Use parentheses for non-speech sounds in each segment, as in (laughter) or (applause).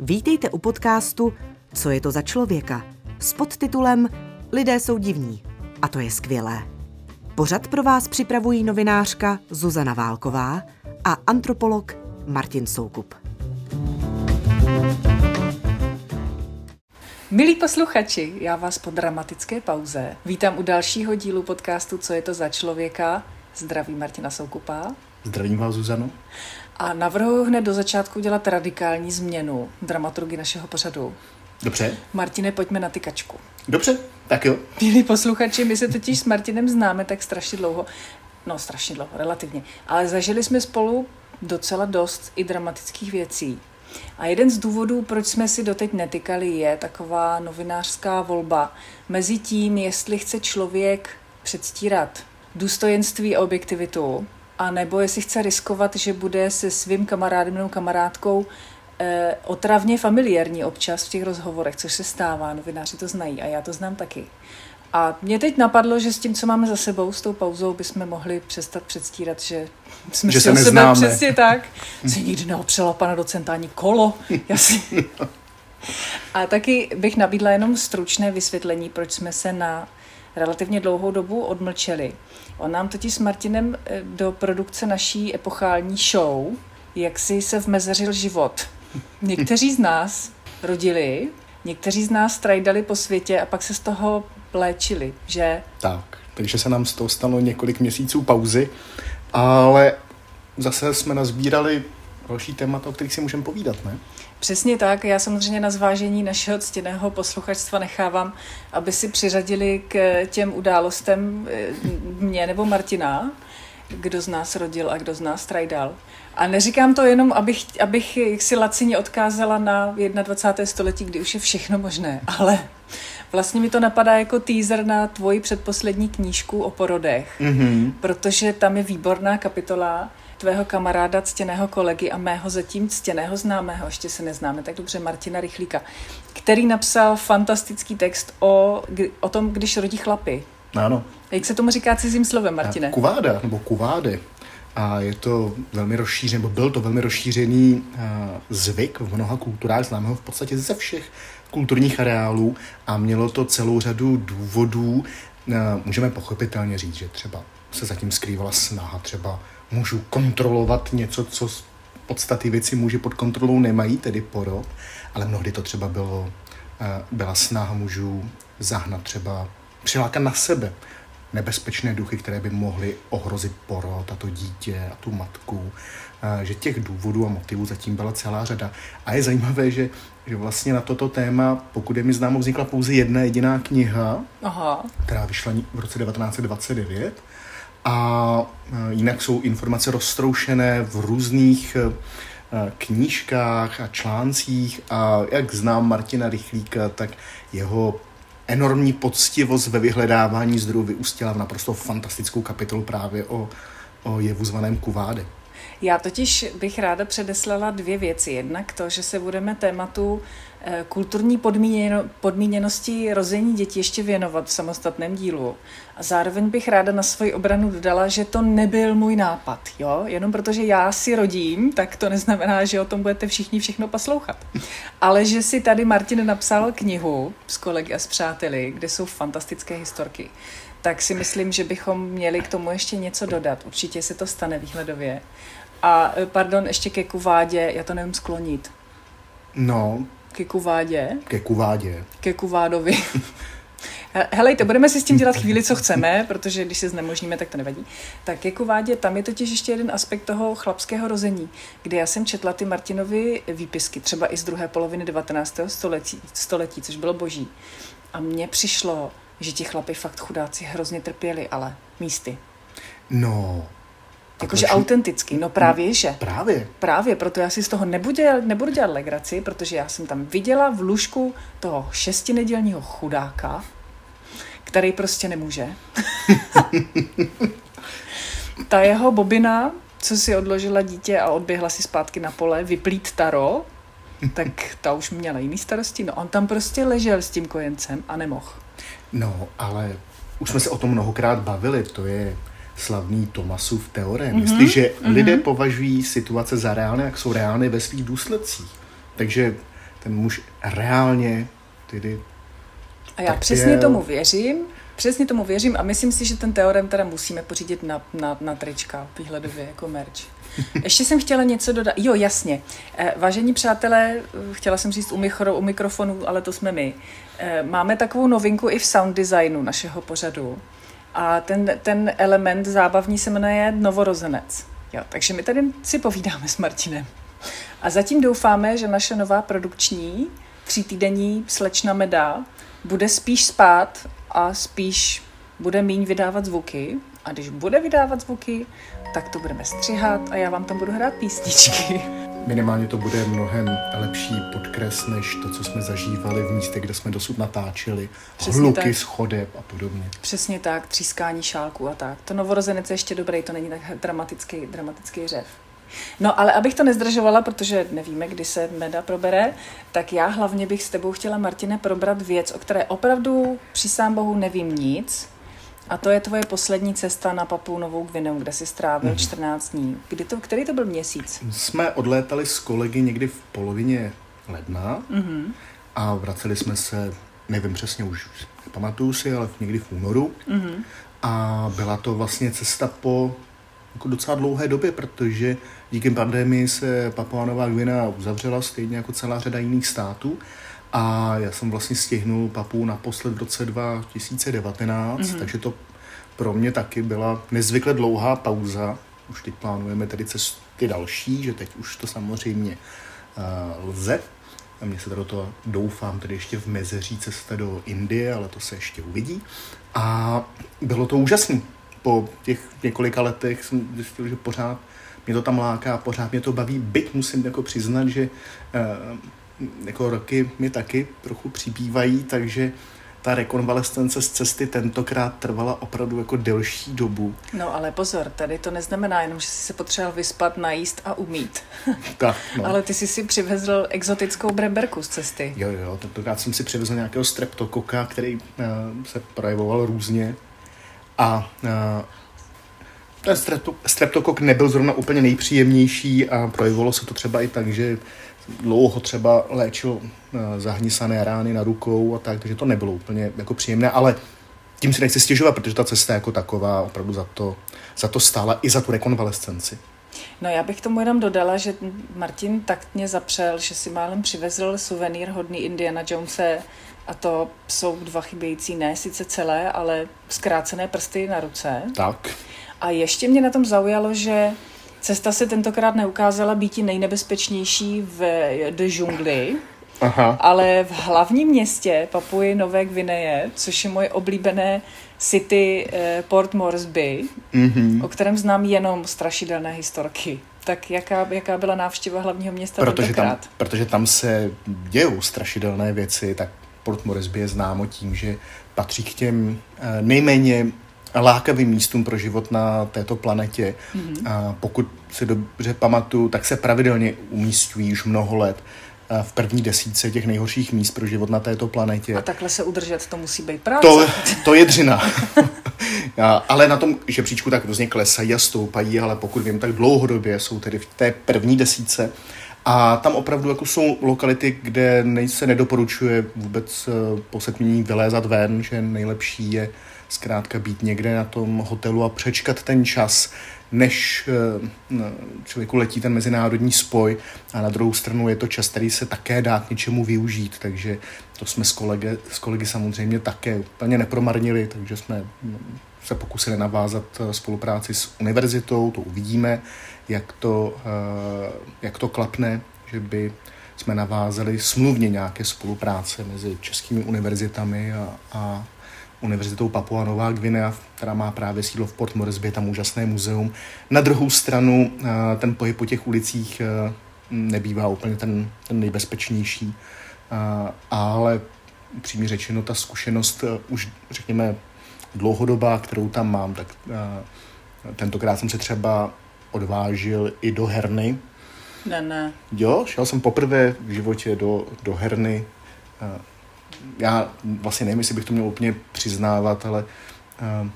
Vítejte u podcastu Co je to za člověka? S podtitulem Lidé jsou divní. A to je skvělé. Pořad pro vás připravují novinářka Zuzana Válková a antropolog Martin Soukup. Milí posluchači, já vás po dramatické pauze vítám u dalšího dílu podcastu Co je to za člověka. Zdraví Martina Soukupa. Zdravím vás, Zuzano. A navrhuji hned do začátku dělat radikální změnu dramaturgy našeho pořadu. Dobře. Martine, pojďme na tykačku. Dobře, tak jo. Milí posluchači, my se totiž s Martinem známe tak strašně dlouho. No, strašně dlouho, relativně. Ale zažili jsme spolu docela dost i dramatických věcí. A jeden z důvodů, proč jsme si doteď netykali, je taková novinářská volba mezi tím, jestli chce člověk předstírat důstojenství a objektivitu, a nebo jestli chce riskovat, že bude se svým kamarádem nebo kamarádkou eh, otravně familiární občas v těch rozhovorech, což se stává, novináři to znají a já to znám taky. A mě teď napadlo, že s tím, co máme za sebou, s tou pauzou, bychom mohli přestat předstírat, že jsme Že si se o sebe přesně tak. (laughs) Si nikdy neopřela pana docenta ani kolo. Já si... (laughs) A taky bych nabídla jenom stručné vysvětlení, proč jsme se na relativně dlouhou dobu odmlčeli. On nám totiž s Martinem eh, do produkce naší epochální show, jak si se vmezeřil život. (laughs) Někteří z nás rodili, někteří z nás trajdali po světě a pak se z toho léčili, že Tak, takže se nám z toho stalo několik měsíců pauzy, ale zase jsme nazbírali další témata, o kterých si můžeme povídat, ne? Přesně tak. Já samozřejmě na zvážení našeho ctěného posluchačstva nechávám, aby si přiřadili k těm událostem eh, mě nebo Martina, kdo z nás rodil a kdo z nás trajdal. A neříkám to jenom, abych, abych si lacině odkázala na 21. století, kdy už je všechno možné, ale vlastně mi to napadá jako teaser na tvoji předposlední knížku o porodech, Mhm. protože tam je výborná kapitola tvého kamaráda, ctěného kolegy a mého zatím ctěného známého, ještě se neznáme tak dobře, Martina Rychlíka, který napsal fantastický text o, o tom, když rodí chlapy. Ano. Jak se tomu říká cizím slovem, Martine? Kuváda, nebo kuvády. A je to velmi rozšířený, nebo byl to velmi rozšířený uh, zvyk v mnoha kulturách, známe ho v podstatě ze všech kulturních areálů a mělo to celou řadu důvodů. Uh, můžeme pochopitelně říct, že třeba se zatím skrývala snaha třeba mužů kontrolovat něco, co z podstaty věci muži pod kontrolou nemají, tedy porod, ale mnohdy to třeba bylo, eh, byla snaha mužů zahnat třeba, přilákat na sebe nebezpečné duchy, které by mohly ohrozit porod a to dítě a tu matku. Že těch důvodů a motivů zatím byla celá řada. A je zajímavé, že, že vlastně na toto téma, pokud je mi známo, vznikla pouze jedna jediná kniha, Aha, která vyšla v roce 1929. A e, jinak jsou informace roztroušené v různých e, knížkách a článcích a jak znám Martina Rychlíka, tak jeho enormní poctivost ve vyhledávání zdrojů vyústila v naprosto fantastickou kapitolu právě o, o jevu zvaném kuvády. Já totiž bych ráda předeslala dvě věci. Jednak to, že se budeme tématu eh, kulturní podmíněno, podmíněnosti rození dětí ještě věnovat v samostatném dílu. A zároveň bych ráda na svoji obranu dodala, že to nebyl můj nápad. Jo? Jenom protože já si rodím, tak to neznamená, že o tom budete všichni všechno poslouchat. Ale že si tady Martin napsal knihu s kolegy a s přáteli, kde jsou fantastické historky tak si myslím, že bychom měli k tomu ještě něco dodat. Určitě se to stane výhledově. A eh, pardon, ještě ke kuvádě, já to nevím sklonit. No, Ke kuvádě, ke kuvádě. ke kuvádovi. (laughs) He- Helejte, budeme si s tím dělat chvíli, co chceme, protože když se znemožníme, tak to nevadí. Tak ke kuvádě, tam je totiž ještě jeden aspekt toho chlapského rození, kde já jsem četla ty Martinovy výpisky, třeba i z druhé poloviny 19. století, století což bylo boží. A mně přišlo, že ti chlapi fakt chudáci hrozně trpěli, ale místy. No. Jakože autenticky, no právě, že. Právě. Právě, proto já si z toho nebudu dělat, nebudu dělat legraci, protože já jsem tam viděla v lůžku toho šestinedělního chudáka, který prostě nemůže. (laughs) Ta jeho bobina, co si odložila dítě a odběhla si zpátky na pole, vyplít taro, tak ta už měla jiný starosti. No on tam prostě ležel s tím kojencem a nemohl. No, ale už jsme se o tom mnohokrát bavili, to je slavný Tomasův teorem. Mm-hmm. Jestliže mm-hmm. lidé považují situace za reálné, jak jsou reálné ve svých důsledcích. Takže ten muž reálně tedy a já přesně je... tomu věřím, přesně tomu věřím a myslím si, že ten teorem teda musíme pořídit na, na, na trička výhledově jako merch. (laughs) Ještě jsem chtěla něco dodat. Jo, jasně. Eh, vážení přátelé, chtěla jsem říct u, mikro, u mikrofonu, ale to jsme my. Eh, máme takovou novinku i v sound designu našeho pořadu. A ten, ten element zábavní se jmenuje Novorozenec. Jo, takže my tady si povídáme s Martinem. A zatím doufáme, že naše nová produkční třítýdenní slečna Meda bude spíš spát a spíš bude míň vydávat zvuky. A když bude vydávat zvuky, tak to budeme střihat a já vám tam budu hrát písničky. Minimálně to bude mnohem lepší podkres, než to, co jsme zažívali v místě, kde jsme dosud natáčeli. Přesně Hluky tak. z chodeb a podobně. Přesně tak, třískání šálku a tak. To novorozenec je ještě dobrý, to není tak dramatický, dramatický řev. No ale abych to nezdržovala, protože nevíme, kdy se Meda probere, tak já hlavně bych s tebou chtěla, Martine, probrat věc, o které opravdu přísám bohu nevím nic. A to je tvoje poslední cesta na Papu Novou Gvineu, kde jsi strávil mm-hmm. 14 dní. Kdy to, který to byl měsíc? Jsme odlétali s kolegy někdy v polovině ledna mm-hmm. a vraceli jsme se, nevím přesně už, nepamatuju si, ale někdy v únoru. Mm-hmm. A byla to vlastně cesta po jako docela dlouhé době, protože díky pandemii se Papua Nová Gvina uzavřela stejně jako celá řada jiných států. A já jsem vlastně stihnul Papu naposled v roce 2019, mm-hmm. takže to pro mě taky byla nezvykle dlouhá pauza. Už teď plánujeme tedy cesty další, že teď už to samozřejmě uh, lze. A mě se do toho doufám tedy ještě v mezeří cesta do Indie, ale to se ještě uvidí. A bylo to úžasné po těch několika letech jsem zjistil, že pořád mě to tam láká, pořád mě to baví, byť musím jako přiznat, že uh, jako roky mi taky trochu přibývají, takže ta rekonvalescence z cesty tentokrát trvala opravdu jako delší dobu. No ale pozor, tady to neznamená jenom, že jsi se potřeboval vyspat, najíst a umít. (laughs) Tak, no. ale ty jsi si přivezl exotickou breberku z cesty. Jo, jo, tentokrát jsem si přivezl nějakého streptokoka, který uh, se projevoval různě a ten streptokok nebyl zrovna úplně nejpříjemnější a projevilo se to třeba i tak, že dlouho třeba léčil zahnisané rány na rukou a tak, takže to nebylo úplně jako příjemné, ale tím si nechci stěžovat, protože ta cesta jako taková opravdu za to, za to stála i za tu rekonvalescenci. No já bych tomu jenom dodala, že Martin taktně zapřel, že si málem přivezl suvenýr hodný Indiana Jonese a to jsou dva chybějící, ne sice celé, ale zkrácené prsty na ruce. Tak. A ještě mě na tom zaujalo, že cesta se tentokrát neukázala být nejnebezpečnější v de džungli, Aha. ale v hlavním městě Papuji Nové Gvineje, což je moje oblíbené city eh, Port Moresby, mm-hmm. o kterém znám jenom strašidelné historky. Tak jaká, jaká byla návštěva hlavního města protože tentokrát? Tam, protože tam se dějou strašidelné věci, tak Port Moresby je známo tím, že patří k těm eh, nejméně lákavým místům pro život na této planetě. Mm-hmm. A pokud si dobře pamatuju, tak se pravidelně umístují už mnoho let v první desíce těch nejhorších míst pro život na této planetě. A takhle se udržet, to musí být práce. To, to je dřina. (laughs) ale na tom žebříčku tak různě klesají a stoupají, ale pokud vím, tak dlouhodobě jsou tedy v té první desíce. A tam opravdu jako jsou lokality, kde se nedoporučuje vůbec eh, po setmění vylézat ven, že nejlepší je zkrátka být někde na tom hotelu a přečkat ten čas, než eh, člověku letí ten mezinárodní spoj. A na druhou stranu je to čas, který se také dá k něčemu využít, takže to jsme s kolegy, s kolegy samozřejmě také úplně nepromarnili, takže jsme hm, se pokusili navázat eh, spolupráci s univerzitou, to uvidíme, jak to, eh, jak to klapne, že by jsme navázali smluvně nějaké spolupráce mezi českými univerzitami a, a Univerzitou Papua Nová Gvinea, která má právě sídlo v Port Moresby, tam úžasné muzeum. Na druhou stranu eh, ten pohyb po těch ulicích nebývá úplně ten, ten nejbezpečnější, ale upřímně řečeno, ta zkušenost už, řekněme, dlouhodobá, kterou tam mám, tak tentokrát jsem se třeba odvážil i do herny. Ne, ne. Jo, šel jsem poprvé v životě do, do herny. Já vlastně nevím, jestli bych to měl úplně přiznávat, ale uh,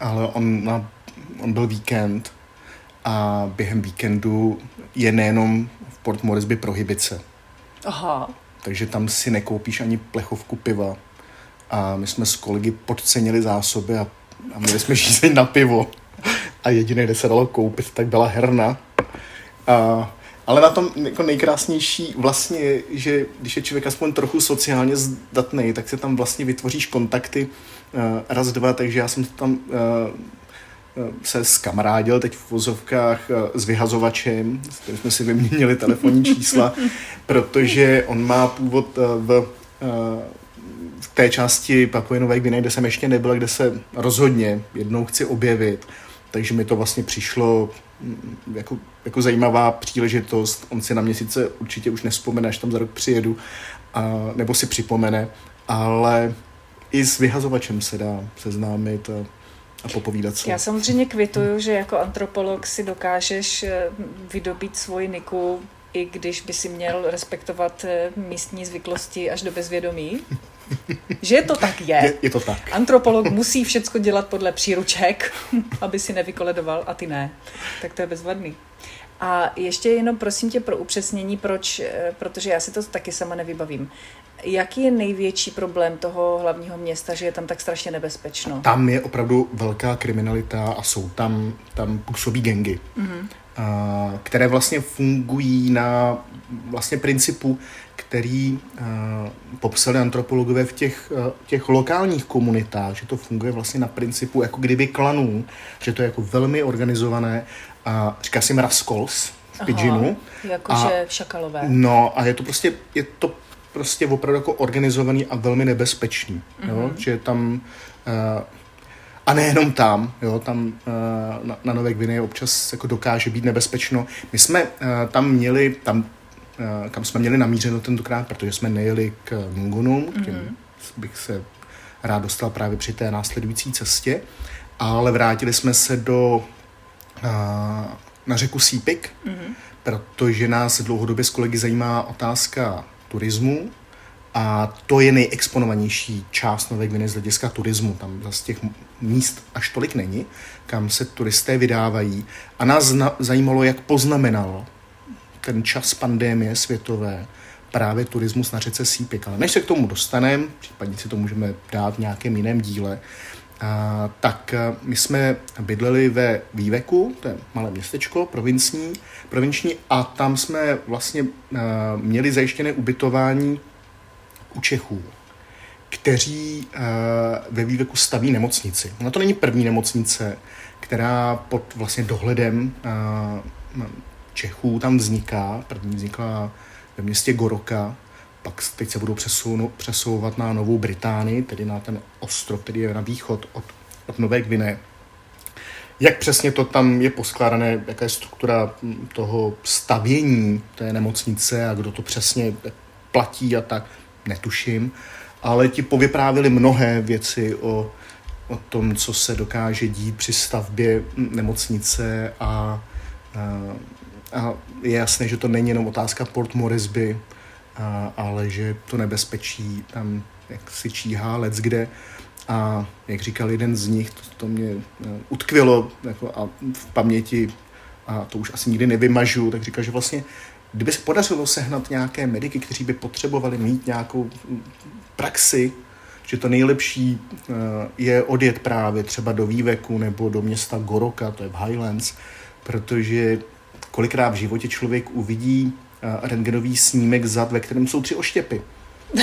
ale on, má, on byl víkend a během víkendu je nejenom v Port Moresby prohybice. Aha. Takže tam si nekoupíš ani plechovku piva. A my jsme s kolegy podcenili zásoby a, a měli jsme (laughs) žízeň na pivo. A jediné, kde se dalo koupit, tak byla herna. A, ale na tom jako nejkrásnější vlastně je, že když je člověk aspoň trochu sociálně zdatný, tak se tam vlastně vytvoříš kontakty uh, raz, dva, takže já jsem tam uh, se skamarádil teď v vozovkách s vyhazovačem, s kterým jsme si vyměnili telefonní čísla, (laughs) protože on má původ v, v té části Papuje Nové Gviny, kde jsem ještě nebyl, kde se rozhodně jednou chci objevit. Takže mi to vlastně přišlo jako, jako zajímavá příležitost. On si na mě sice určitě už nespomene, až tam za rok přijedu, a, nebo si připomene, ale i s vyhazovačem se dá seznámit a, a popovídat se. Já samozřejmě kvituju, že jako antropolog si dokážeš eh, vydobít svoji niku, i když by si měl respektovat eh, místní zvyklosti až do bezvědomí. Že to tak je. Je, je to tak. Antropolog musí všechno dělat podle příruček, (laughs) aby si nevykoledoval a ty ne. Tak to je bezvadný. A ještě jenom prosím tě pro upřesnění, proč, eh, protože já si to taky sama nevybavím. Jaký je největší problém toho hlavního města, že je tam tak strašně nebezpečno? Tam je opravdu velká kriminalita a jsou tam, tam působí gengy, mm-hmm. které vlastně fungují na vlastně principu, který uh, popsali antropologové v těch, uh, těch lokálních komunitách, že to funguje vlastně na principu jako kdyby klanů, že to je jako velmi organizované. A říká si Raskols v Pidžinu. Jakože šakalové. No a je to prostě, je to prostě opravdu jako organizovaný a velmi nebezpečný. Mm-hmm. Jo? Mhm. Že tam uh, a nejenom tam, jo, tam na, na Nové Gvineji občas jako dokáže být nebezpečno. My jsme tam měli, tam Eh, kam jsme měli namířeno tentokrát, protože jsme nejeli k Nungunum, k těm mm-hmm. bych se rád dostal právě při té následující cestě, ale vrátili jsme se do na, eh, na řeku Sípik, mm-hmm. protože nás dlouhodobě s kolegy zajímá otázka turismu a to je nejexponovanější část Nové Gviny z hlediska turismu. Tam z těch míst až tolik není, kam se turisté vydávají. A nás zna- zajímalo, jak poznamenalo ten čas pandémie světové právě turismus na řece Sípik. Ale než se k tomu dostaneme, případně si to můžeme dát v nějakém jiném díle, a, tak a, my jsme bydleli ve Výveku, to je malé městečko, provincní, provinční, a tam jsme vlastně a, měli zajištěné ubytování u Čechů, kteří a, ve Výveku staví nemocnici. Ona to není první nemocnice, která pod vlastně dohledem Čechů tam vzniká. První vznikla ve městě Goroka, pak teď se budou přesouvat na Novou Británii, tedy na ten ostrov, který je na východ od, od Nové Gvine. Jak přesně to tam je poskládané, jaká je struktura toho stavění té nemocnice a kdo to přesně platí a tak, netuším. Ale ti povyprávili mnohé věci o, o tom, co se dokáže dít při stavbě nemocnice a, a a je jasné, že to není jenom otázka Port Moresby, a, ale že to nebezpečí tam jak si číhá let kde. A jak říkal jeden z nich, to, to mě uh, utkvělo jako a v paměti a to už asi nikdy nevymažu, tak říkal, že vlastně kdyby se podařilo sehnat nějaké mediky, kteří by potřebovali mít nějakou praxi, že to nejlepší uh, je odjet právě třeba do Výveku nebo do města Goroka, to je v Highlands, protože kolikrát v životě člověk uvidí uh, rentgenový snímek zad, ve kterém jsou tři oštěpy. (laughs)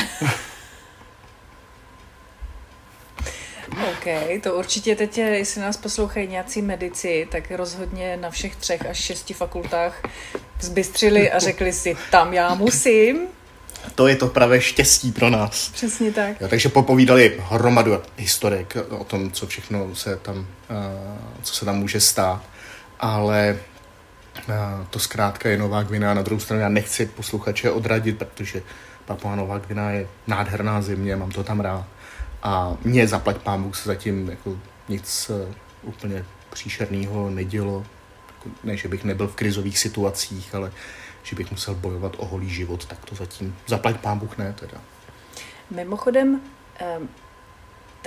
OK, to určitě teď, jestli nás poslouchají nějací medici, tak rozhodně na všech třech až šesti fakultách zbystřili a řekli si, tam já musím. To je to pravé štěstí pro nás. Přesně tak. Jo, takže popovídali hromadu historik o tom, co všechno se tam, uh, co se tam může stát. Ale to zkrátka je Nová Gvina. Na druhou stranu já nechci posluchače odradit, protože Papua Nová Gvina je nádherná země, mám to tam rád. A mě zaplať pán Bůh se zatím jako nic uh, úplně příšerného nedělo. Jako, ne, že bych nebyl v krizových situacích, ale že bych musel bojovat o holý život, tak to zatím zaplať pán Bůh ne teda. Mimochodem,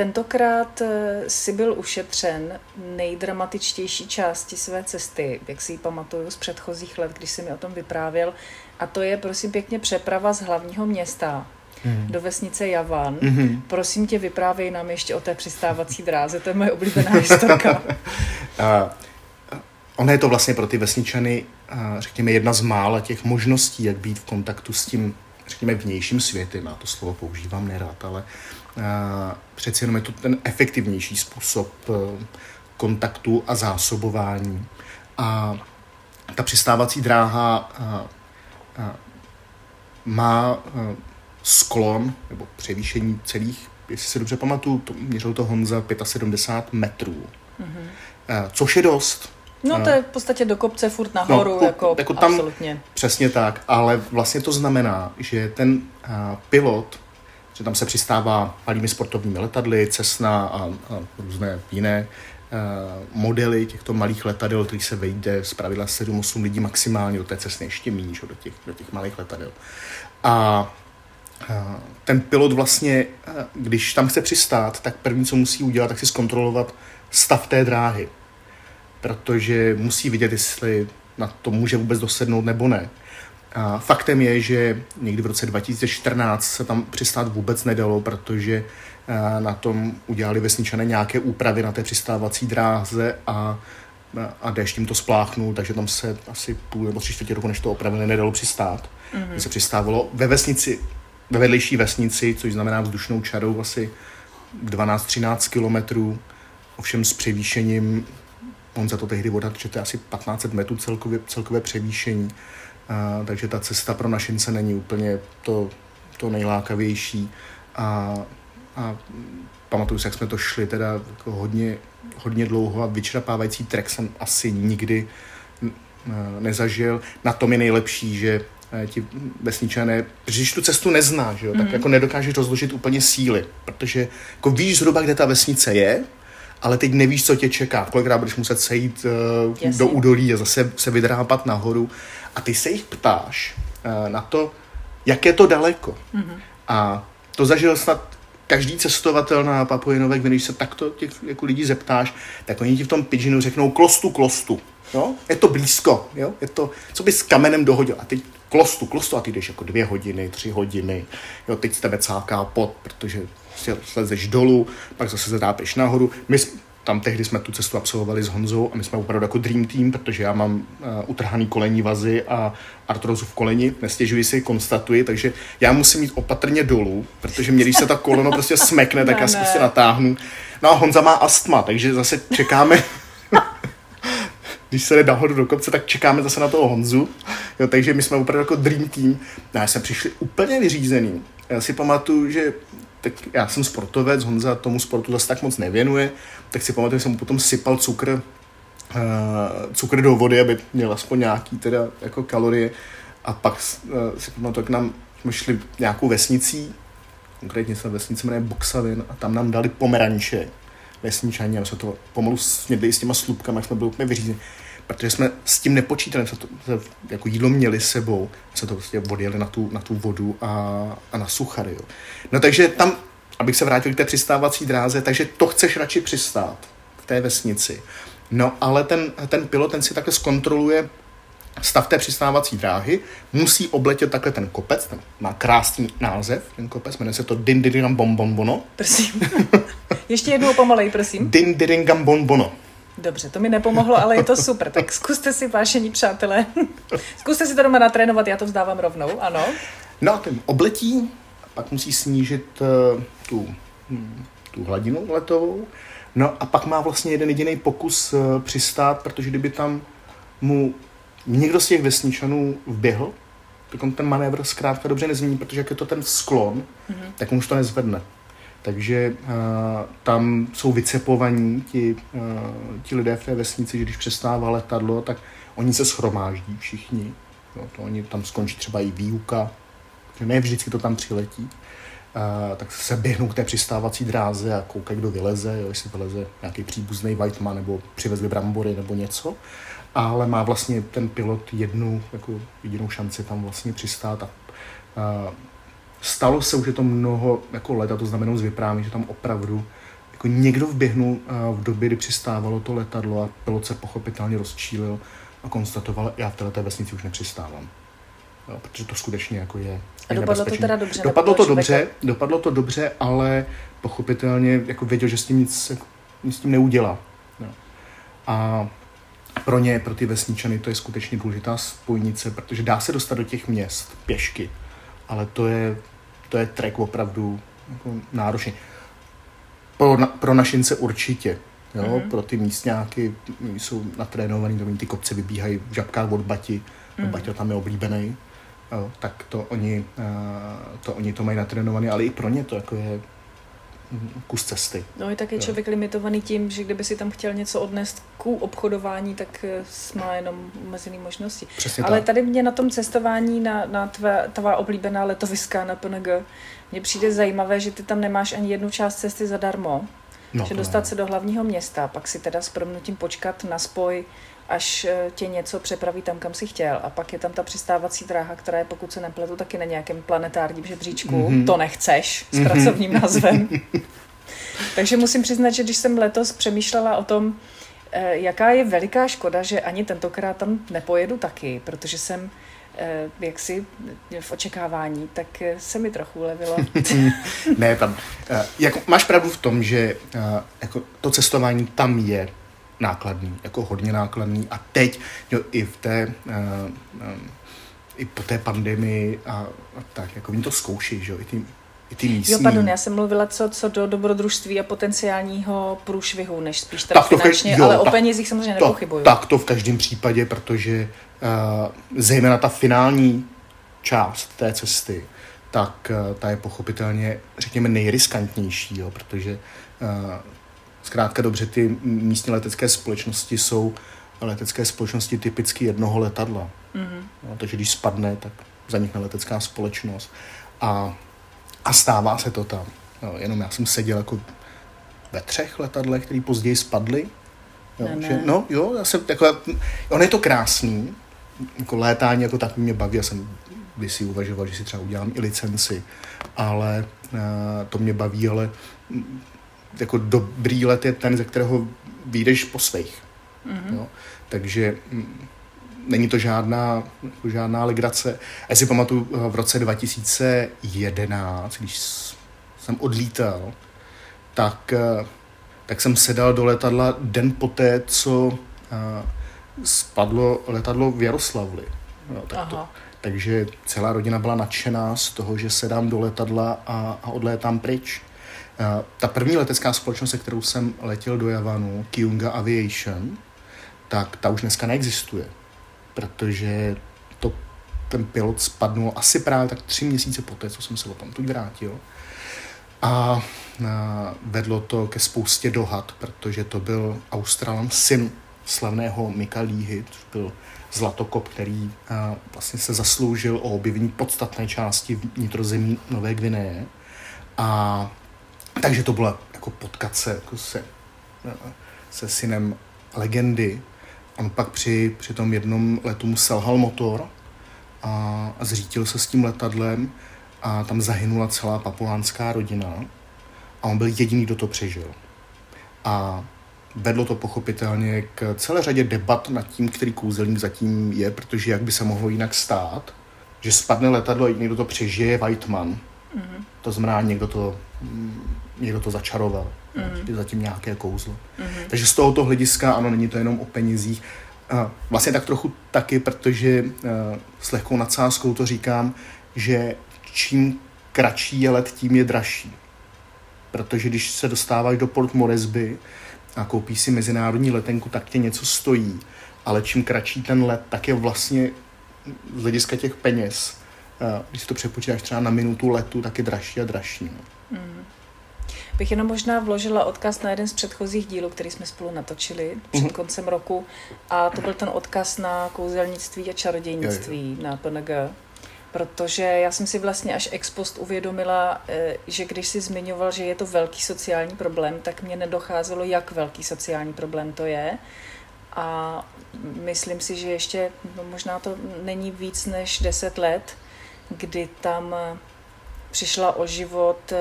Tentokrát eh, si byl ušetřen nejdramatičtější části své cesty, jak si ji pamatuju z předchozích let, když si mi o tom vyprávěl, a to je prosím pěkně přeprava z hlavního města mm. do vesnice Javan. Mm-hmm. Prosím tě, vyprávěj nám ještě o té přistávací dráze, to je moje oblíbená historka. (laughs) a, ono je to vlastně pro ty vesničany, řekněme, jedna z mála těch možností, jak být v kontaktu s tím, řekněme, vnějším světem. Já to slovo používám nerad, ale přeci jenom je to ten efektivnější způsob e, kontaktu a zásobování. A ta přistávací dráha má e, sklon nebo převýšení celých, jestli se dobře pamatuju, to, měřil to Honza 75 metrů. Mm-hmm. Což je dost. No to je v podstatě do kopce furt nahoru, no, jako, jako tam, absolutně. Přesně tak, ale vlastně to znamená, že ten uh, pilot, že tam se přistává malými sportovními letadly, Cessna a, a různé jiné uh, modely těchto malých letadel, který se vejde z pravidla 7-8 lidí maximálně do té cesty ještě méně, do těch, do těch malých letadel. A ten pilot vlastně, když tam chce přistát, tak první, co musí udělat, tak si zkontrolovat stav té dráhy. Protože musí vidět, jestli na to může vůbec dosednout nebo ne. A faktem je, že někdy v roce 2014 se tam přistát vůbec nedalo, protože na tom udělali vesničané nějaké úpravy na té přistávací dráze a, a déšť jim to spláchnul, takže tam se asi půl nebo tři čtvrtě roku, než to opravili, nedalo přistát. Mm-hmm. Se přistávalo ve vesnici ve vedlejší vesnici, což znamená vzdušnou čarou asi 12-13 kilometrů, ovšem s převýšením, on za to tehdy voda, že to je asi 1500 metrů celkově, celkové převýšení, a, takže ta cesta pro našince není úplně to, to nejlákavější. A, a pamatuju si, jak jsme to šli teda jako hodně, hodně dlouho a vyčerpávající trek jsem asi nikdy nezažil. Na tom je nejlepší, že Eh, ti vesničané, když tu cestu nezná, že jo, tak jako nedokážeš rozložit úplně síly, protože jako víš zhruba, kde ta vesnice je, ale teď nevíš, co tě čeká. Kolikrát budeš muset sejít uh, do údolí a zase se vydrápat nahoru. A ty se jich ptáš uh, na to, jak je to daleko. Mm-hmm. A to zažil snad každý cestovatel na Papujinové, když se takto těch jako lidí zeptáš, tak oni ti v tom pidžinu řeknou klostu, klostu. Jo? Je to blízko, jo? je to, co bys s kamenem dohodil. A teď klostu, klostu a ty jdeš jako dvě hodiny, tři hodiny, jo, teď z tebe cáká pot, protože si slezeš dolů, pak zase zadápeš nahoru. My tam tehdy jsme tu cestu absolvovali s Honzou a my jsme opravdu jako dream team, protože já mám uh, utrhaný kolení vazy a artrozu v koleni, nestěžuji si, konstatuji, takže já musím mít opatrně dolů, protože mě, když se ta koleno prostě smekne, tak (laughs) ne, já se prostě natáhnu. No a Honza má astma, takže zase čekáme, (laughs) když se jde nahoru do kopce, tak čekáme zase na toho Honzu. Jo, takže my jsme opravdu jako dream team. No, já jsem přišli úplně vyřízený. Já si pamatuju, že tak já jsem sportovec, Honza tomu sportu zase tak moc nevěnuje, tak si pamatuju, že jsem mu potom sypal cukr, uh, cukr do vody, aby měl aspoň nějaký teda jako kalorie. A pak uh, si pamatuju, jak nám jsme šli nějakou vesnicí, konkrétně se vesnice jmenuje Boxavin, a tam nám dali pomeranče vesničani a jsme to pomalu snědli s těma slupkami, jak jsme byli úplně vyřízeni protože jsme s tím nepočítali, jsme to jako jídlo měli s sebou, jsme to prostě odjeli na tu, na tu vodu a, a na suchary. Jo. No takže tam, abych se vrátil k té přistávací dráze, takže to chceš radši přistát v té vesnici. No ale ten, ten pilot, ten si takhle zkontroluje stav té přistávací dráhy, musí obletět takhle ten kopec, ten má krásný název, ten kopec, jmenuje se to Dindiringam Bonbono. Prosím. (laughs) Ještě jednou pomalej, prosím. Dindiringam Bonbono. Dobře, to mi nepomohlo, ale je to super. Tak zkuste si, vášení přátelé, (laughs) zkuste si to doma natrénovat, já to vzdávám rovnou, ano. No a ten obletí, pak musí snížit uh, tu, hm, tu hladinu letovou, no a pak má vlastně jeden jediný pokus uh, přistát, protože kdyby tam mu někdo z těch vesničanů vběhl, tak on ten manévr zkrátka dobře nezmění, protože jak je to ten sklon, mm-hmm. tak on už to nezvedne. Takže uh, tam jsou vycepovaní ti, uh, ti lidé v té vesnici, že když přestává letadlo, tak oni se schromáždí všichni. Jo, to oni tam skončí třeba i výuka, že ne vždycky to tam přiletí. Uh, tak se běhnou k té přistávací dráze a koukají, kdo vyleze, jo, jestli vyleze nějaký příbuzný Whiteman nebo přivezli brambory nebo něco. Ale má vlastně ten pilot jednu jako jedinou šanci tam vlastně přistát a uh, Stalo se už je to mnoho jako let a to znamená z vyprávění, že tam opravdu jako někdo vběhnul v době, kdy přistávalo to letadlo a pilot se pochopitelně rozčílil a konstatoval, já v této vesnici už nepřistávám. Jo, protože to skutečně jako je. A dopadlo to teda dobře? Dopadlo to dobře, dopadlo to dobře, ale pochopitelně jako věděl, že s tím nic, jako, nic s tím neudělá. Jo. A pro ně, pro ty vesničany, to je skutečně důležitá spojnice, protože dá se dostat do těch měst pěšky, ale to je, to je trek opravdu jako náročný. Pro, na, pro našince určitě, jo, mm-hmm. pro ty místňáky jsou natrénovaný, to ty kopce vybíhají v žabkách od Bati, mm-hmm. Baťa tam je oblíbený, jo, tak to oni, uh, to oni to mají natrénovaný, ale i pro ně to jako je kus cesty. No i tak je člověk jo. limitovaný tím, že kdyby si tam chtěl něco odnést ku obchodování, tak eh, má jenom omezené možnosti. Přesně Ale tak. tady mě na tom cestování na, na tvé, tvá oblíbená letoviska na PNG, mně přijde zajímavé, že ty tam nemáš ani jednu část cesty zadarmo. No, že dostat ne. se do hlavního města, pak si teda s proměnutím počkat na spoj, až eh, tě něco přepraví tam, kam si chtěl. A pak je tam ta přistávací dráha, která je, pokud se nepletu, taky na nějakém planetárním žebříčku. Mm-hmm. To nechceš s mm-hmm. pracovním názvem. (laughs) Takže musím přiznat, že když jsem letos přemýšlela o tom, eh, jaká je veliká škoda, že ani tentokrát tam nepojedu taky, protože jsem eh, jaksi v očekávání, tak se mi trochu ulevilo. (laughs) ne, tam, jako, máš pravdu v tom, že jako, to cestování tam je nákladný, jako hodně nákladný a teď jo, i v té uh, um, i po té pandemii a, a tak, jako oni to zkouší, že jo, i ty, i ty místní. Jo, pardon, já jsem mluvila co, co do dobrodružství a potenciálního průšvihu, než spíš teda tak to finančně, jo, ale tak, o penězích samozřejmě to, nepochybuju. Tak to v každém případě, protože uh, zejména ta finální část té cesty, tak uh, ta je pochopitelně, řekněme, nejriskantnější, jo, protože uh, Zkrátka dobře, ty místní letecké společnosti jsou letecké společnosti typicky jednoho letadla. Mm-hmm. No, takže když spadne, tak zanikne letecká společnost. A, a stává se to tam. No, jenom já jsem seděl jako ve třech letadlech, které později spadly. Jo, ne, že, no jo, já jsem takové, on je to krásný, jako létání jako tak mě baví, já jsem by si uvažoval, že si třeba udělám i licenci, ale uh, to mě baví, ale jako dobrý let je ten, ze kterého vyjdeš po svých. Mm-hmm. Jo? Takže mm, není to žádná, jako žádná legrace. Já si pamatuju eh, v roce 2011, když jsem odlítal, tak, eh, tak jsem sedal do letadla den poté, co eh, spadlo letadlo v Jaroslavli. Jo, tak to, takže celá rodina byla nadšená z toho, že sedám do letadla a, a odlétám pryč. Eh, ta první letecká společnost, se kterou jsem letěl do Javanu, Kyunga Aviation, tak ta už dneska neexistuje, protože to, ten pilot spadnul asi právě tak tři měsíce poté, co jsem se o tom tu vrátil. A, a vedlo to ke spoustě dohad, protože to byl Australan syn slavného Mika Líhy, což byl zlatokop, který a, vlastně se zasloužil o objevení podstatné části vnitrozemí Nové Gvineje. A takže to bylo jako potkat se jako se, se synem legendy. On pak při, při tom jednom letu mu selhal motor a, a zřítil se s tím letadlem a tam zahynula celá papuánská rodina a on byl jediný, kdo to přežil. A vedlo to pochopitelně k celé řadě debat nad tím, který kouzelník zatím je, protože jak by se mohlo jinak stát, že spadne letadlo a někdo to přežije, Whiteman. Mm-hmm. To znamená, někdo to někdo to začaroval. Mm. Je zatím nějaké kouzlo. Mm. Takže z tohoto hlediska, ano, není to jenom o penězích. Vlastně tak trochu taky, protože s lehkou nadsázkou to říkám, že čím kratší je let, tím je dražší. Protože když se dostáváš do Port Moresby a koupíš si mezinárodní letenku, tak tě něco stojí. Ale čím kratší ten let, tak je vlastně z hlediska těch peněz, když si to přepočítáš třeba na minutu letu, tak je dražší a dražší. No. Mm bych jenom možná vložila odkaz na jeden z předchozích dílů, který jsme spolu natočili před uh-huh. koncem roku. A to byl ten odkaz na kouzelnictví a čarodějnictví je, je. na PNG. Protože já jsem si vlastně až ex post uvědomila, eh, že když si zmiňoval, že je to velký sociální problém, tak mě nedocházelo, jak velký sociální problém to je. A myslím si, že ještě no možná to není víc než 10 let, kdy tam přišla o život eh,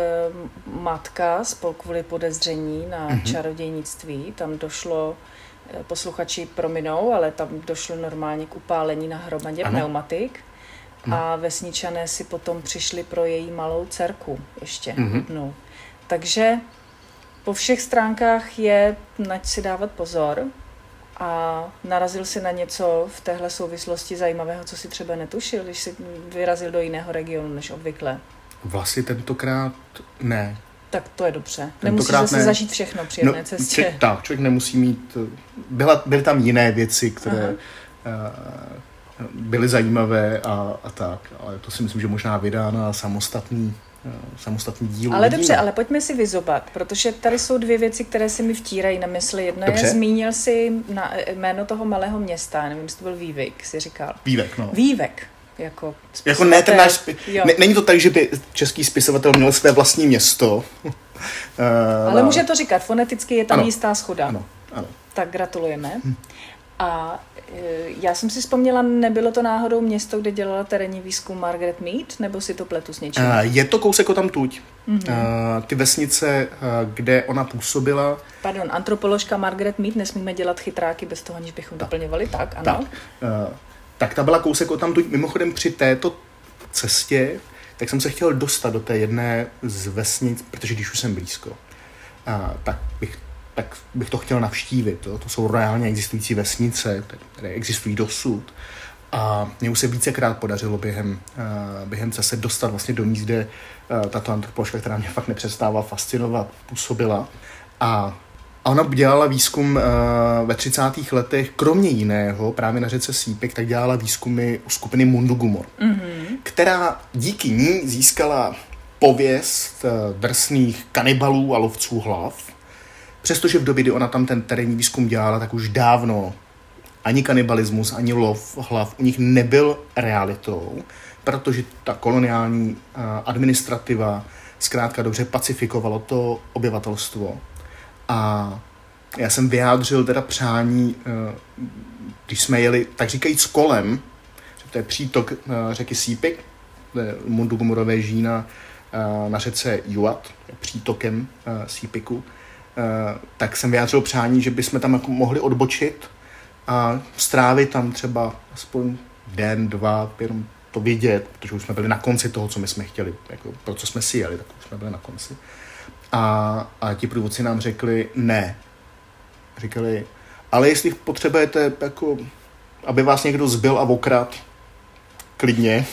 matka kvůli podezření na mm-hmm. čarodějnictví. Tam došlo, eh, posluchači prominou, ale tam došlo normálně k upálení na hromadě ano. pneumatik. No. A vesničané si potom přišli pro její malou dcerku ještě mm-hmm. jednou. Takže po všech stránkách je nať si dávat pozor a narazil si na něco v téhle souvislosti zajímavého, co si třeba netušil, když si vyrazil do jiného regionu než obvykle. Vlastně tentokrát ne. Tak to je dobře. Nemusíš zase ne. zažít všechno při jedné no, cestě. Tak, člověk nemusí mít... Byla, byly tam jiné věci, které Aha. uh, byly zajímavé a, a tak, ale to si myslím, že možná vydá na samostatný samostatný díl. Ale dobře, ale pojďme si vyzobat, protože tady jsou dvě věci, které se mi vtírají na mysli. Jedna dobře. je, zmínil si na, jméno toho malého města, nevím, jestli to byl Vývek, si říkal. Vývek, no. Vývek jako Jako ne ten náš, spi- ne, není to tak, že by český spisovatel měl své vlastní město. uh, (laughs) Ale může to říkat, foneticky je tam ano, jistá schoda. Ano, ano. Tak gratulujeme. Hm. A e, já jsem si vzpomněla, nebylo to náhodou město, kde dělala terénní výzkum Margaret Mead, nebo si to pletu s něčím? Uh, je to kousek o tam tuď. Mm-hmm. Ty vesnice, kde ona působila. Pardon, antropoložka Margaret Mead, nesmíme dělat chytráky bez toho, aniž bychom tak. doplňovali, tak ano. Tak. Tak ta byla kousek o tam Mimochodem při této cestě, tak jsem se chtěl dostat do té jedné z vesnic, protože když už jsem blízko, tak, bych, tak bych to chtěl navštívit. To, to jsou reálně existující vesnice, které existují dosud. A mě už se vícekrát podařilo během, uh, během cesty dostat vlastně do míst, kde uh, tato antropoložka, která mě fakt nepřestává fascinovat, působila. A a ona dělala výzkum uh, ve 30. letech, kromě jiného, právě na řece Sípek, tak dělala výzkumy u skupiny Mundugumor, mm-hmm. která díky ní získala pověst drsných kanibalů a lovců hlav. Přestože v době, kdy ona tam ten terénní výzkum dělala, tak už dávno ani kanibalismus, ani lov hlav u nich nebyl realitou, protože ta koloniální uh, administrativa zkrátka dobře pacifikovalo to obyvatelstvo. A já jsem vyjádřil teda přání, eh, když jsme jeli, tak říkajíc kolem, že to je přítok eh, řeky Sípik, Mundugumorové žína eh, na řece Juat, přítokem Sípiku, tak jsem vyjádřil přání, že bychom tam jako mohli odbočit a strávit tam třeba aspoň den, dva, jenom to vidět, protože už jsme byli na konci toho, co my jsme chtěli, jako, pro co jsme si jeli, tak už jsme byli na konci. A, a ti průvodci nám řekli ne. Říkali, ale jestli potřebujete, jako, aby vás někdo zbyl a okrad, klidně,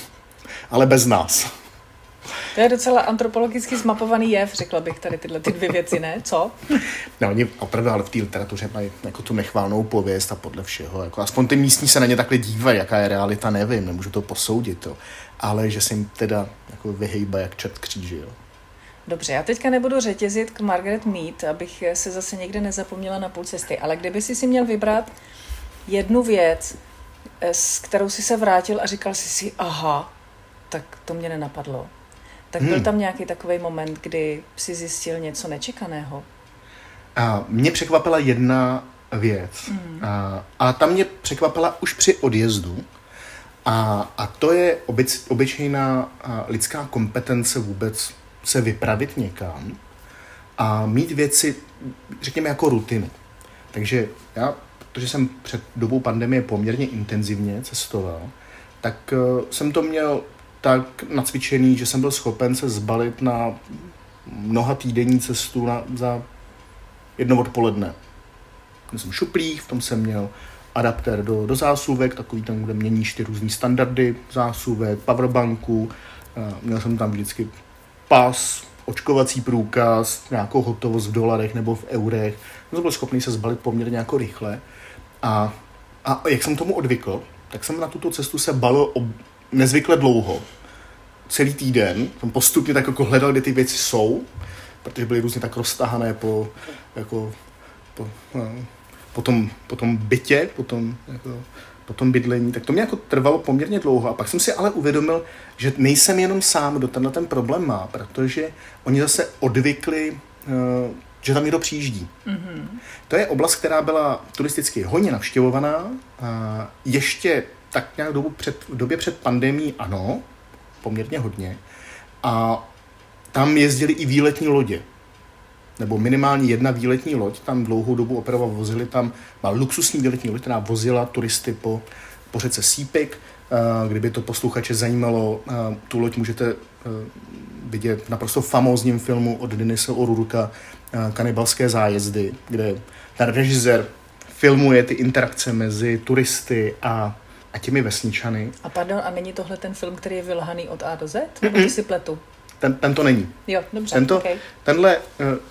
ale bez nás. To je docela antropologicky zmapovaný jev, řekla bych tady tyhle ty dvě věci, ne? Co? (laughs) No, oni opravdu, ale v té literatuře mají jako tu nechválnou pověst a podle všeho. Jako aspoň ty místní se na ně takhle dívají, jaká je realita, nevím, nemůžu to posoudit. Jo. Ale že se jim teda jako vyhejba jak čert kříži. Jo. Dobře, já teďka nebudu řetězit k Margaret Mead, abych se zase někde nezapomněla na půl cesty, ale kdyby si si měl vybrat jednu věc, eh, s kterou si se vrátil a říkal si si, aha, tak to mě nenapadlo. Tak byl hmm. tam nějaký takový moment, kdy si zjistil něco nečekaného? A mě překvapila jedna věc. Hmm. A, a ta mě překvapila už při odjezdu. A, a to je obyč, obyčejná lidská kompetence vůbec se vypravit někam a mít věci, řekněme, jako rutinu. Takže já, protože jsem před dobou pandemie poměrně intenzivně cestoval, tak uh, jsem to měl tak nacvičený, že jsem byl schopen se zbalit na mnoha týdenní cestu na, za jedno odpoledne. Měl jsem šuplík, v tom jsem měl adaptér do, do zásuvek, takový tam, kde měníš ty různý standardy zásuvek, powerbanku, měl jsem tam vždycky pas, očkovací průkaz, nějakou hotovost v dolarech nebo v eurech. Jsem byl schopný se zbalit poměrně jako rychle. A, a jak jsem tomu odvykl, tak jsem na tuto cestu se balil ob, nezvykle dlouho. Celý týden jsem postupně tak jako hledal, kde ty věci jsou, protože byly různě tak roztahané po, jako, po, no, po, tom, po tom bytě, po tom, jako, po tom bydlení, tak to mě jako trvalo poměrně dlouho. A pak jsem si ale uvědomil, že nejsem jenom sám, kdo tenhle ten problém má, protože oni zase odvykli, eh, že tam někdo přijíždí. Mm-hmm. To je oblast, která byla turisticky hodně navštěvovaná. Ještě tak nějak dobu před, v době před pandemí ano, poměrně hodně. A tam jezdili i výletní lodě. Nebo minimálně jedna výletní loď, tam dlouhou dobu opravdu vozili, tam má luxusní výletní loď, která vozila turisty po, po řece Sípik. Eh, kdyby to posluchače zajímalo, eh, tu loď můžete eh, vidět v naprosto famózním filmu od Denise O'Rourka Kanibalské zájezdy, kde ten režisér filmuje ty interakce mezi turisty a, a těmi vesničany. A pardon, a není tohle ten film, který je vylhaný od A do Z? Nebo to si pletu? Ten, ten to není. Jo, dobře, Tento, okay. Tenhle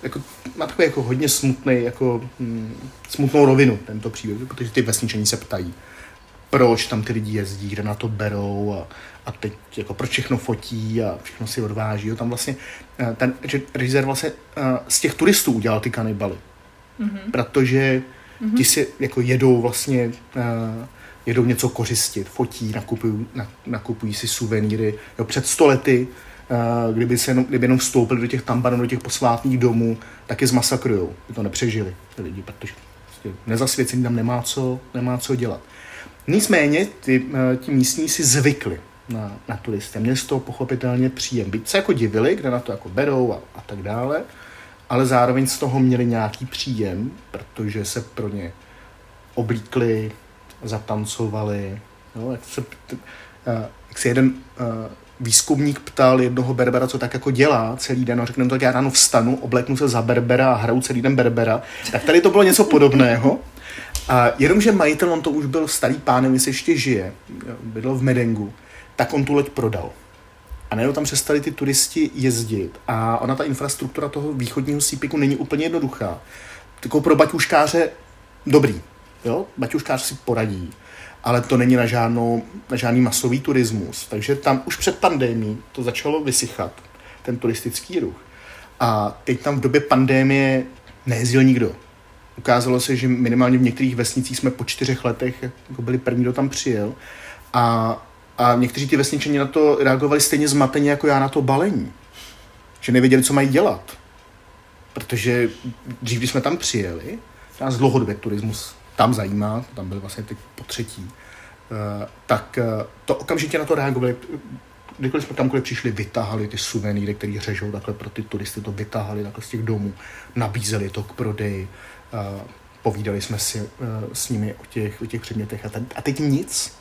jako, má takový jako hodně smutný, jako hm, smutnou rovinu, tento příběh, protože ty vesničani se ptají proč tam ty lidi jezdí, kde na to berou a, a teď jako proč všechno fotí a všechno si odváží. Jo. Tam vlastně eh, ten režisér vlastně eh, z těch turistů udělal ty kanibaly. Mm-hmm. Protože mm-hmm. ti si jako jedou vlastně jedou něco kořistit, fotí, nakupují, nakupují si suvenýry. Jo, před stolety, uh, kdyby, se jenom, kdyby jenom vstoupili do těch tambanů, do těch posvátných domů, tak je zmasakrujou. By to nepřežili ty lidi, protože prostě nezasvěcený tam nemá co, nemá co dělat. Nicméně ty, eh, ti místní si zvykli na, na turisty. Měli z toho pochopitelně příjem. Byť se jako divili, kde na to jako berou a, a tak dále, ale zároveň z toho měli nějaký příjem, protože se pro ně oblíkli, zatancovali. Jo, jak, se, eh, jak se jeden eh, výzkumník ptal jednoho berbera, co tak jako dělá celý den, a řekne, no tak já ráno vstanu, obleknu se za berbera a hraju celý den berbera. Tak tady to bylo něco podobného. A jenomže majitel, on to už byl starý pán, jestli ještě žije, bydl v Medengu, tak on tu loď prodal. A najednou tam přestali ty turisti jezdit. A ona ta infrastruktura toho východního sípiku není úplně jednoduchá. Takovou pro baťuškáře dobrý. Jo? Baťuškář si poradí. Ale to není na, žádnou, na žádný masový turismus. Takže tam už před pandémií to začalo vysychat, ten turistický ruch. A teď tam v době pandémie nejezdil nikdo ukázalo se, že minimálně v některých vesnicích jsme po čtyřech letech jako byli první, kdo tam přijel. A, a někteří ty vesničani na to reagovali stejně zmateně jako já na to balení. Že nevěděli, co mají dělat. Protože dřív, když jsme tam přijeli, nás dlouhodobě turismus tam zajímá, tam byli vlastně teď po třetí, eh, tak eh, to okamžitě na to reagovali. Kdykoliv jsme tamkoliv přišli, vytáhali ty suvenýry, které řežou takhle pro ty turisty, to vytáhali takhle z těch domů, nabízeli to k prodeji, povídali jsme si s nimi o těch, o těch předmětech a, a teď nic.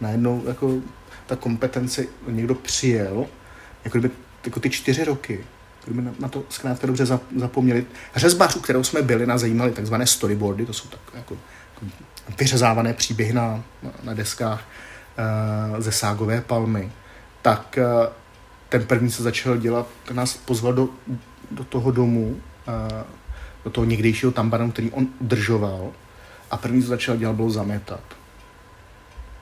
Najednou jako ta kompetence, někdo přijel, jako kdyby jako ty čtyři roky, kdyby na, na to zkrátka dobře zapomněli. Řezbařů, kterou jsme byli, nás zajímaly takzvané storyboardy, to jsou tak jako, jako vyřezávané příběhy na, na, deskách uh, ze ságové palmy, tak uh, ten první, co začal dělat, nás pozval do, do toho domu, uh, do toho někdejšího tambanu, který on udržoval a první, co začal dělat, bylo zametat.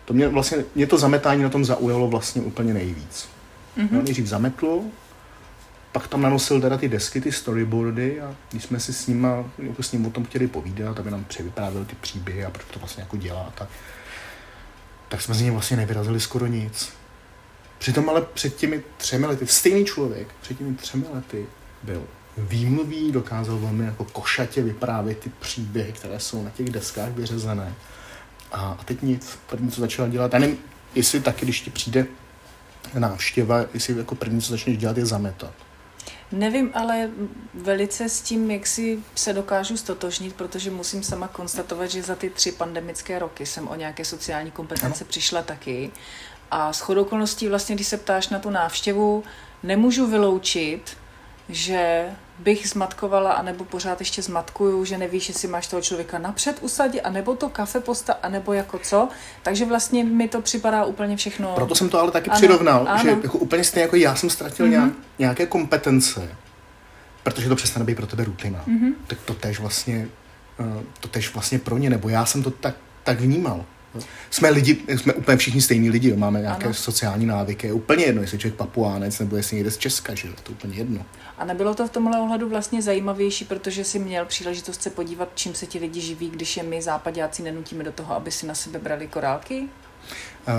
To mě vlastně, mě to zametání na tom zaujalo vlastně úplně nejvíc. Mm-hmm. No, nejdřív zametl, pak tam nanosil teda ty desky, ty storyboardy a když jsme si s ním, jako s ním o tom chtěli povídat, aby nám převyprávěl ty příběhy a proč to vlastně jako dělá, tak, tak jsme z něj vlastně nevyrazili skoro nic. Přitom ale před těmi třemi lety, stejný člověk, před těmi třemi lety byl výmluví, dokázal velmi jako košatě vyprávět ty příběhy, které jsou na těch deskách vyřezané. A, a teď nic, první, co začala dělat, já nevím, jestli taky, když ti přijde návštěva, jestli jako první, co začneš dělat, je zametat. Nevím, ale velice s tím, jak si se dokážu stotožnit, protože musím sama konstatovat, že za ty tři pandemické roky jsem o nějaké sociální kompetence ano. přišla taky. A s okolností vlastně, když se ptáš na tu návštěvu, nemůžu vyloučit, že bych zmatkovala, anebo pořád ještě zmatkuju, že nevíš, jestli máš toho člověka napřed usadit, anebo to kafe posta, anebo jako co. Takže vlastně mi to připadá úplně všechno. Proto jsem to ale taky ano, přirovnal, ano. že jako úplně stejně jako já jsem ztratil mm-hmm. nějak, nějaké kompetence, protože to přestane být pro tebe rutina. Mm-hmm. Tak to tež vlastně, eh, to tež vlastně pro ně, nebo já jsem to tak, tak vnímal. Jsme lidi, jsme úplně všichni stejní lidi, jo. máme nějaké ano. sociální návyky. Je úplně jedno, jestli člověk papuánec nebo jestli někde z Česka, že to je úplně jedno. A nebylo to v tomhle ohledu vlastně zajímavější, protože si měl příležitost se podívat, čím se ti lidi živí, když je my západáci nenutíme do toho, aby si na sebe brali korálky? Uh,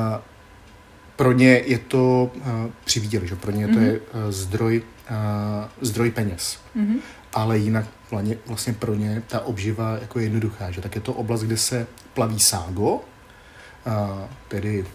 pro ně je to, uh, přivíděli, že pro ně mm-hmm. to je uh, zdroj, uh, zdroj peněz. Mm-hmm. Ale jinak vlastně pro ně ta obživa jako je jednoduchá, že tak je to oblast, kde se plaví ságo, tedy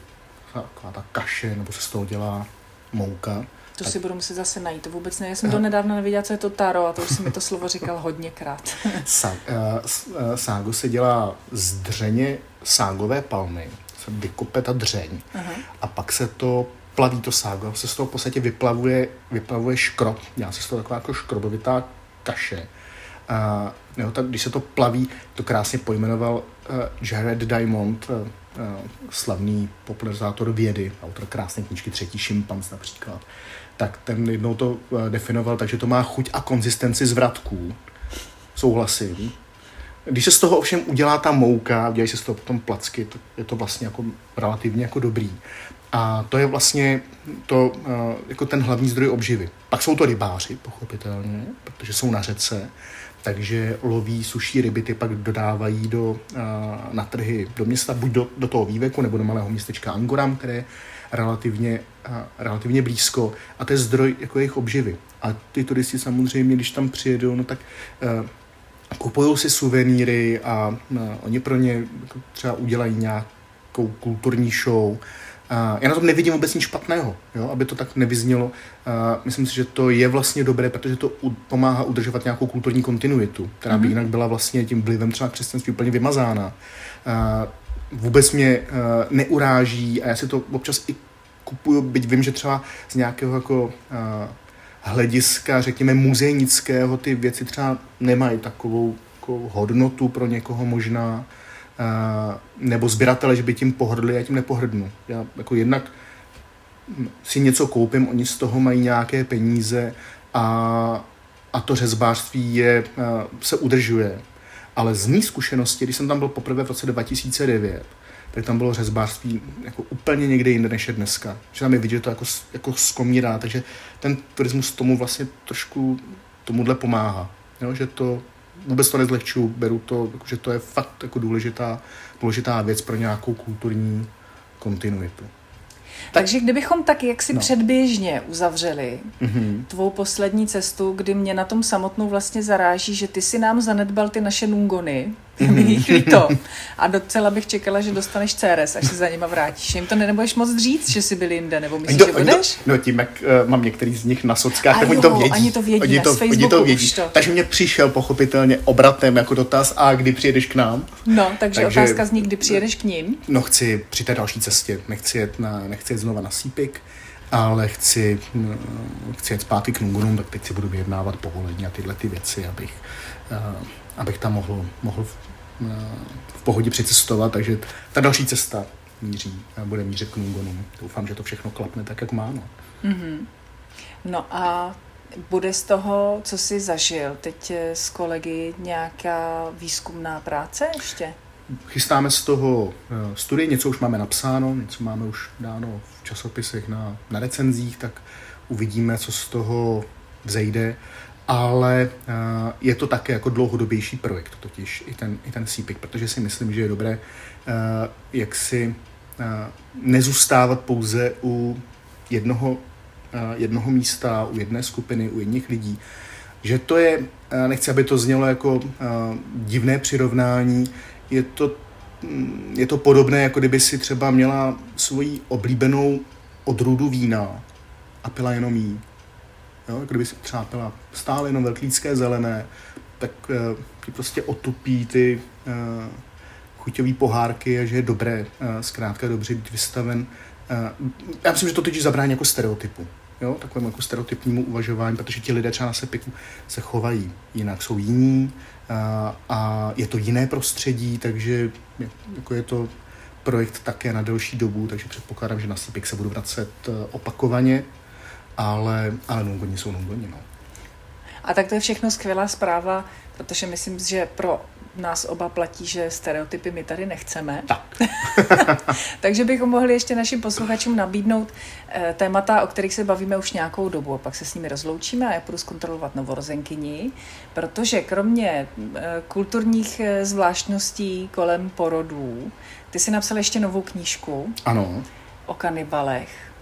taková ta kaše, nebo se z toho dělá mouka, To tak. si budu muset zase najít, to vůbec ne. Já jsem to nedávno nevěděla, co je to taro a to už si mi to slovo říkal hodněkrát. (laughs) Sa, uh, ságo se dělá z dřeně ságové palmy, se vykope ta dřeň uh-huh. a pak se to plaví to ságo, se z toho v podstatě vyplavuje, vyplavuje škrob, dělá se z toho taková jako škrobovitá kaše. Uh, jo, tak když se to plaví, to krásně pojmenoval uh, Jared Diamond, uh, slavný popularizátor vědy, autor krásné knižky Třetí šimpanz například, tak ten jednou to uh, definoval, takže to má chuť a konzistenci zvratků. Souhlasím. Když se z toho ovšem udělá ta mouka, udělají se z toho potom placky, tak je to vlastně jako relativně jako dobrý. A to je vlastně to, jako ten hlavní zdroj obživy. Pak jsou to rybáři, pochopitelně, protože jsou na řece, takže loví, suší ryby, ty pak dodávají do, na trhy do města, buď do, do toho výveku, nebo do malého městečka Angoram, které je relativně, relativně blízko. A to je zdroj jako jejich obživy. A ty turisti samozřejmě, když tam přijedou, no tak kupují si suvenýry a, oni pro ně jako třeba udělají nějakou kulturní show, já na tom nevidím vůbec nic špatného, jo, aby to tak nevyznělo. Myslím si, že to je vlastně dobré, protože to pomáhá udržovat nějakou kulturní kontinuitu, která by mm-hmm. jinak byla vlastně tím vlivem třeba křesťanství úplně vymazána. Vůbec mě uh, neuráží a já si to občas i kupuju, byť vím, že třeba z nějakého jako uh, hlediska, řekněme, muzejnického ty věci třeba nemají takovou jako hodnotu pro někoho možná, nebo sběratele, že by tím pohrdli, já tím nepohrdnu. Já jako jednak si něco koupím, oni z toho mají nějaké peníze a, a to řezbářství je, eh, se udržuje. Ale z mý zkušenosti, když jsem tam byl poprvé v roce 2009, tak tam bylo řezbářství jako úplně někde jinde, než je dneska. Že tam je vidět, že to jako, jako skomírá, takže ten turismus tomu vlastně trošku tomuhle pomáhá. Jo? Že to vůbec to nezlehčuju, beru to, že to je fakt jako důležitá, důležitá věc pro nějakou kulturní kontinuitu. Takže kdybychom tak jaksi no. předběžně uzavřeli mm-hmm. tvou poslední cestu, kdy mě na tom samotnou vlastně zaráží, že ty si nám zanedbal ty naše nungony, (laughs) mm-hmm. mi jich líto. A docela bych čekala, že dostaneš CRS, až se za nima vrátíš. Jim to nebudeš moc říct, že jsi byl jinde, nebo myslíš, do, že budeš? Do, no tím, jak uh, mám některý z nich na sockách, tak oni to vědí. Oni to vědí, oni to, oni to vědí. To. Takže mě přišel pochopitelně obratem jako dotaz, a kdy přijedeš k nám? No, takže, takže otázka zní, kdy přijedeš k ním? No chci při té další cestě, nechci jet, na, nechci jet znova na Sípik, ale chci, mm, chci jet zpátky k Nungunům, tak teď si budu vyjednávat povolení a tyhle ty věci, abych, uh, abych tam mohl, mohl v pohodě přicestovat, takže ta další cesta míří, bude mířit k Nungonům. Doufám, že to všechno klapne tak, jak má. No. Mm-hmm. no a bude z toho, co jsi zažil teď s kolegy, nějaká výzkumná práce ještě? Chystáme z toho eh, studii, něco už máme napsáno, něco máme už dáno v časopisech na, na recenzích, tak uvidíme, co z toho vzejde ale uh, je to také jako dlouhodobější projekt, totiž i ten, i ten CPIC, protože si myslím, že je dobré uh, jak si uh, nezůstávat pouze u jednoho, jednoho místa, u jedné skupiny, u jedných lidí, že to je, nechci, aby to znělo jako divné přirovnání, je to, um, je to podobné, jako kdyby si třeba měla svoji oblíbenou odrůdu vína a pila jenom jí Jo? Kdyby si třeba pila stále jenom velklícké zelené, tak uh, ti prostě otupí ty uh, chuťové pohárky a že je dobré, uh, zkrátka dobře být vystaven. Uh, já myslím, že to teď zabrání jako stereotypu. Jo, takovému jako stereotypnímu uvažování, protože ti lidé třeba na sepiku se chovají jinak, jsou jiní a, a je to jiné prostředí, takže jako je to projekt také na delší dobu, takže předpokládám, že na Sipik se budu vracet opakovaně ale, ale nungoni jsou nungoni, no. A tak to je všechno skvělá zpráva, protože myslím, že pro nás oba platí, že stereotypy my tady nechceme. Tak. (laughs) Takže bychom mohli ještě našim posluchačům nabídnout eh, témata, o kterých se bavíme už nějakou dobu a pak se s nimi rozloučíme a já budu zkontrolovat novorozenkyni, protože kromě eh, kulturních eh, zvláštností kolem porodů, ty si napsal ještě novou knížku. Ano. O kanibalech.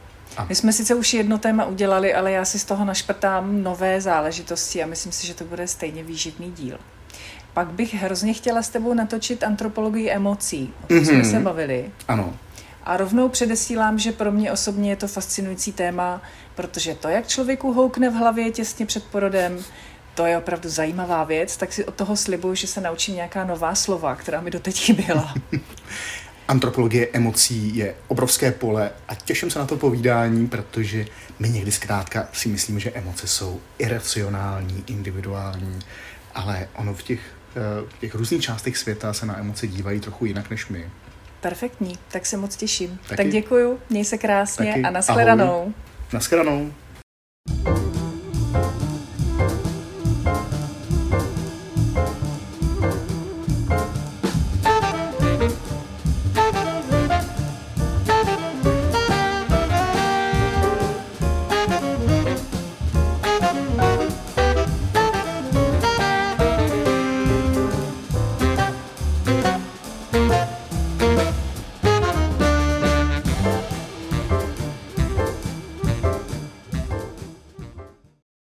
My jsme sice už jedno téma udělali, ale já si z toho našprtám nové záležitosti a myslím si, že to bude stejně výživný díl. Pak bych hrozně chtěla s tebou natočit antropologii emocí, o tom mm-hmm. jsme se bavili. Ano. A rovnou předesílám, že pro mě osobně je to fascinující téma, protože to, jak člověku houkne v hlavě těsně před porodem, to je opravdu zajímavá věc, tak si od toho slibuju, že se naučím nějaká nová slova, která mi doteď chyběla. (laughs) Antropologie emocí je obrovské pole a těším se na to povídání, protože my někdy zkrátka si myslíme, že emoce jsou iracionální, individuální, ale ono v těch, eh, v těch různých částech světa se na emoce dívají trochu jinak než my. Perfektní, tak se moc těším. Taky. Tak děkuju, měj se krásně Taky. a nashledanou. Ahoj. Nashledanou.